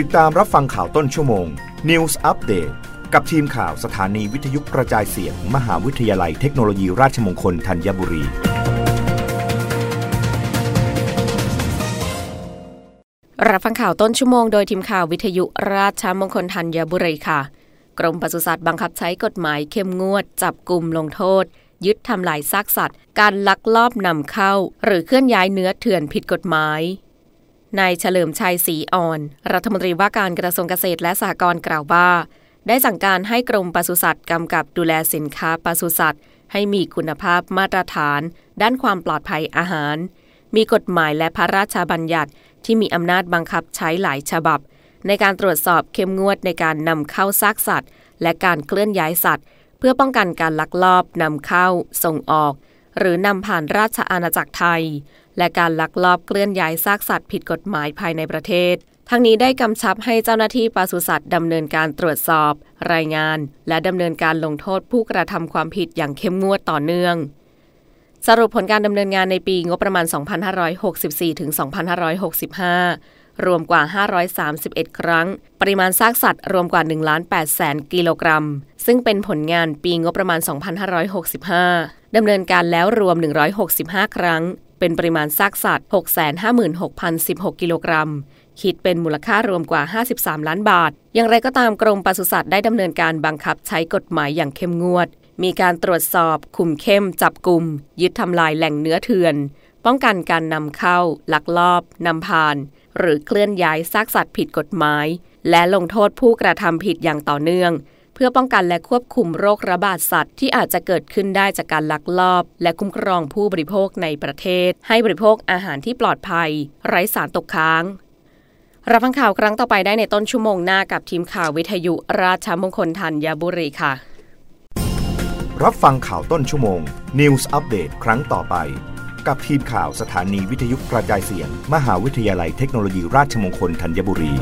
ติดตามรับฟังข่าวต้นชั่วโมง News Update กับทีมข่าวสถานีวิทยุกระจายเสียง มหาวิทยาลัยเทคโนโลยีราชมงคลธัญบุรี รับฟังข่าวต้นชั่วโมงโดยทีมข่าววิทยุราชมงคลธัญบุรีค่ะ กรมปศุสัตว์บังคับใช้กฎหมายเข้มงวด จับกลุ่มลงโทษ ยึดทำลายซากสัตว์ การลักลอบนำเข้า หรือเคลื่อนย้ายเนื้อเถื่อนผิดกฎหมาย นายเฉลิมชัยศรีอ่อน รัฐมนตรีว่าการกระทรวงเกษตรและสหกรณ์กล่าวว่า ได้สั่งการให้กรมปศุสัตว์กำกับดูแลสินค้าปศุสัตว์ ให้มีคุณภาพมาตรฐาน ด้านความปลอดภัยอาหาร มีกฎหมายและพระราชบัญญัติที่มีอำนาจบังคับใช้หลายฉบับ ในการตรวจสอบเข้มงวดในการนำเข้าซากสัตว์ และการเคลื่อนย้ายสัตว์ เพื่อป้องกันการลักลอบนำเข้า ส่งออก หรือนำผ่านราชอาณาจักรไทย และการลักลอบเคลื่อนย้ายซากสัตว์ผิดกฎหมายภายในประเทศ ทั้งนี้ได้กำชับให้เจ้าหน้าที่ปศุสัตว์ดำเนินการตรวจสอบ รายงาน และดำเนินการลงโทษผู้กระทำความผิดอย่างเข้มงวดต่อเนื่อง สรุปผลการดำเนินงานในปีงบประมาณ 2564ถึง2565 รวมกว่า 531 ครั้ง ปริมาณซากสัตว์รวมกว่า1ล้าน8แสนกิโลกรัม ซึ่งเป็นผลงานปีงบประมาณ 2565ดำเนินการแล้วรวม 165 ครั้ง เป็นปริมาณซากสัตว์ 656,016 กิโลกรัม คิดเป็นมูลค่ารวมกว่า 53 ล้านบาท อย่างไรก็ตามกรมปศุสัตว์ได้ดำเนินการบังคับใช้กฎหมายอย่างเข้มงวด มีการตรวจสอบ คุมเข้ม จับกลุ่ม ยึดทำลายแหล่งเนื้อเถื่อน ป้องกันการนำเข้า ลักลอบนำผ่าน หรือเคลื่อนย้ายซากสัตว์ผิดกฎหมาย และลงโทษผู้กระทำผิดอย่างต่อเนื่อง เพื่อป้องกันและควบคุมโรคระบาดสัตว์ ที่อาจจะเกิดขึ้นได้จากการลักลอบ และคุ้มครองผู้บริโภคในประเทศ ให้บริโภคอาหารที่ปลอดภัย ไร้สารตกค้าง รับฟังข่าวครั้งต่อไปได้ในต้นชั่วโมงหน้ากับทีมข่าววิทยุราชมงคลธัญบุรีค่ะ รับฟังข่าวต้นชั่วโมง News อัปเดตครั้งต่อไป กับทีมข่าวสถานีวิทยุกระจายเสียง มหาวิทยาลัยเทคโนโลยีราชมงคลธัญบุรี